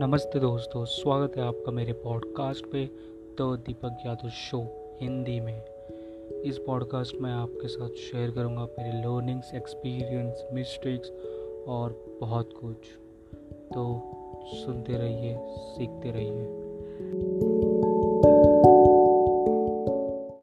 नमस्ते दोस्तों, स्वागत है आपका मेरे पॉडकास्ट पे, द दीपक यादव शो हिंदी में। इस पॉडकास्ट में आपके साथ शेयर करूँगा मेरे लर्निंग्स एक्सपीरियंस मिस्टेक्स और बहुत कुछ। तो सुनते रहिए, सीखते रहिए।